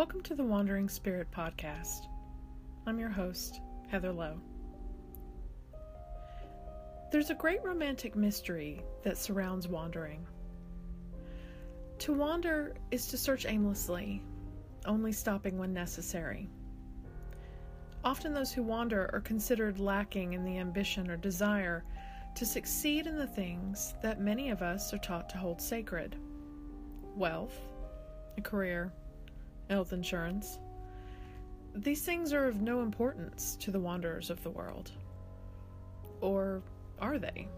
Welcome to the Wandering Spirit Podcast. I'm your host, Heather Lowe. There's a great romantic mystery that surrounds wandering. To wander is to search aimlessly, only stopping when necessary. Often, those who wander are considered lacking in the ambition or desire to succeed in the things that many of us are taught to hold sacred wealth, a career, health insurance. These things are of no importance to the wanderers of the world. Or are they?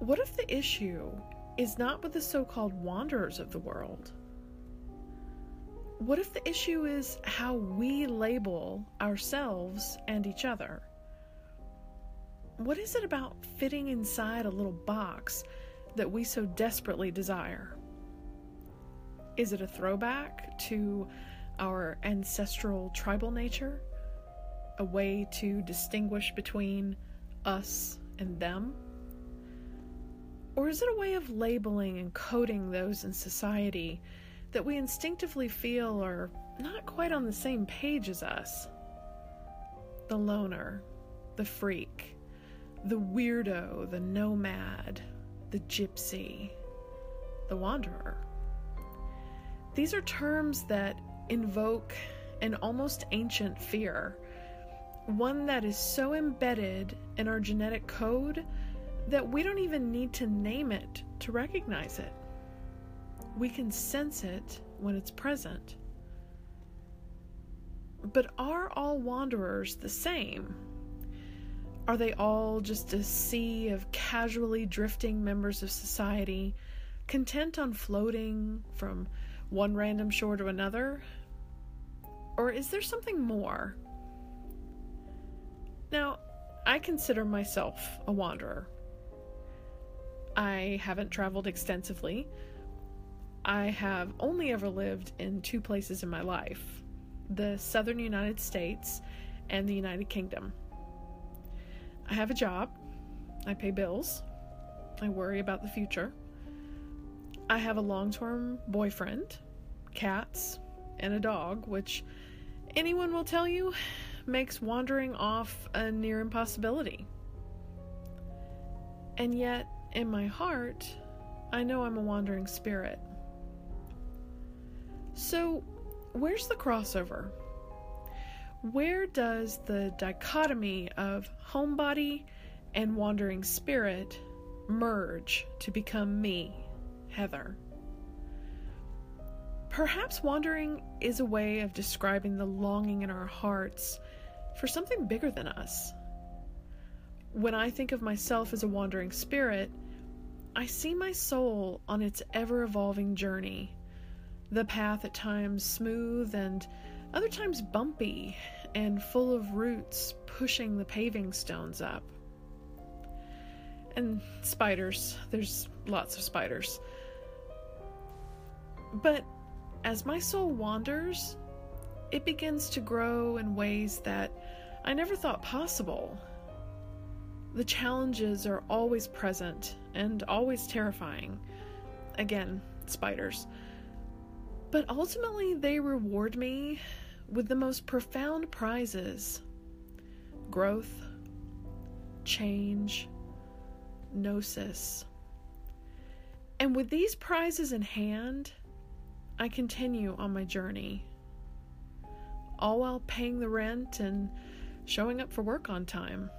What if the issue is not with the so called wanderers of the world? What if the issue is how we label ourselves and each other? What is it about fitting inside a little box that we so desperately desire? Is it a throwback to our ancestral tribal nature? A way to distinguish between us and them? Or is it a way of labeling and coding those in society that we instinctively feel are not quite on the same page as us? The loner, the freak, the weirdo, the nomad, the gypsy, the wanderer. These are terms that invoke an almost ancient fear, one that is so embedded in our genetic code that we don't even need to name it to recognize it. We can sense it when it's present. But are all wanderers the same? Are they all just a sea of casually drifting members of society, content on floating from one random shore to another? Or is there something more? Now, I consider myself a wanderer. I haven't traveled extensively. I have only ever lived in two places in my life the southern United States and the United Kingdom. I have a job, I pay bills, I worry about the future. I have a long term boyfriend, cats, and a dog, which anyone will tell you makes wandering off a near impossibility. And yet, in my heart, I know I'm a wandering spirit. So, where's the crossover? Where does the dichotomy of homebody and wandering spirit merge to become me, Heather? Perhaps wandering is a way of describing the longing in our hearts for something bigger than us. When I think of myself as a wandering spirit, I see my soul on its ever evolving journey, the path at times smooth and other times bumpy and full of roots pushing the paving stones up. And spiders, there's lots of spiders. But as my soul wanders, it begins to grow in ways that I never thought possible. The challenges are always present and always terrifying. Again, spiders. But ultimately, they reward me with the most profound prizes growth, change, gnosis. And with these prizes in hand, I continue on my journey, all while paying the rent and showing up for work on time.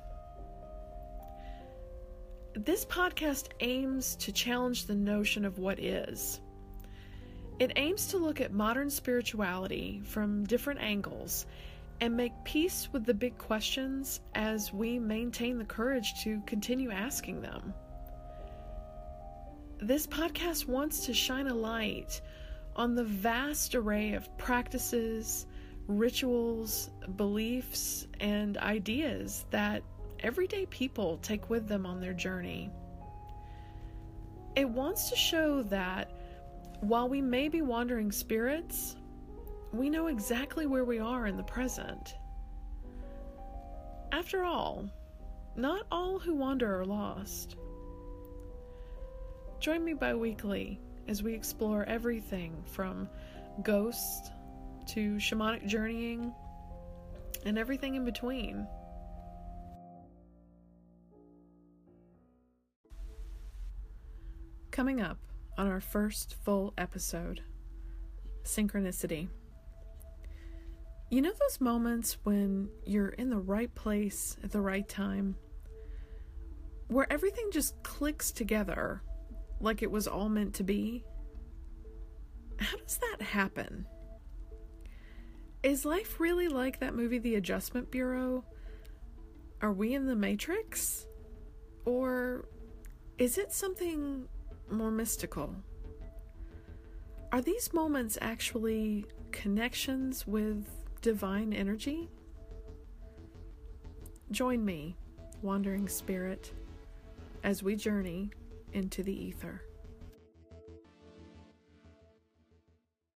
This podcast aims to challenge the notion of what is. It aims to look at modern spirituality from different angles and make peace with the big questions as we maintain the courage to continue asking them. This podcast wants to shine a light on the vast array of practices, rituals, beliefs, and ideas that everyday people take with them on their journey. It wants to show that while we may be wandering spirits, we know exactly where we are in the present. After all, not all who wander are lost. Join me bi weekly as we explore everything from ghosts to shamanic journeying and everything in between. Coming up on our first full episode Synchronicity. You know those moments when you're in the right place at the right time? Where everything just clicks together like it was all meant to be? How does that happen? Is life really like that movie, The Adjustment Bureau? Are we in the Matrix? Or is it something more mystical? Are these moments actually connections with divine energy? Join me, wandering spirit, as we journey into the ether.